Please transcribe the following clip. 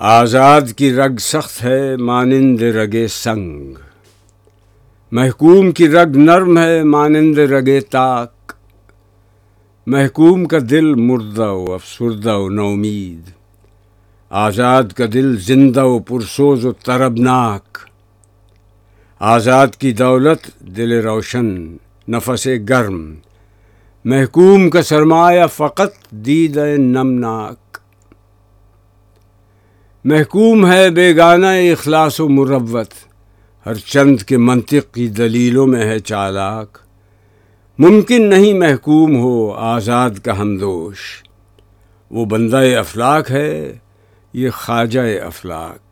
آزاد کی رگ سخت ہے، مانند رگ سنگ۔ محکوم کی رگ نرم ہے، مانند رگ تاک محکوم کا دل مردہ و افسردہ و نومید آزاد کا دل زندہ و پرسوز و طربناک آزاد کی دولت دل روشن، نفس گرم۔ محکوم کا سرمایہ فقط دید نمناک۔ محکوم ہے بیگانہ اخلاص و مروت۔ ہر چند کے منطق کی دلیلوں میں ہے چالاک۔ ممکن نہیں محکوم ہو آزاد کا ہمدوش وہ بندہ افلاق ہے، یہ خواجہ افلاق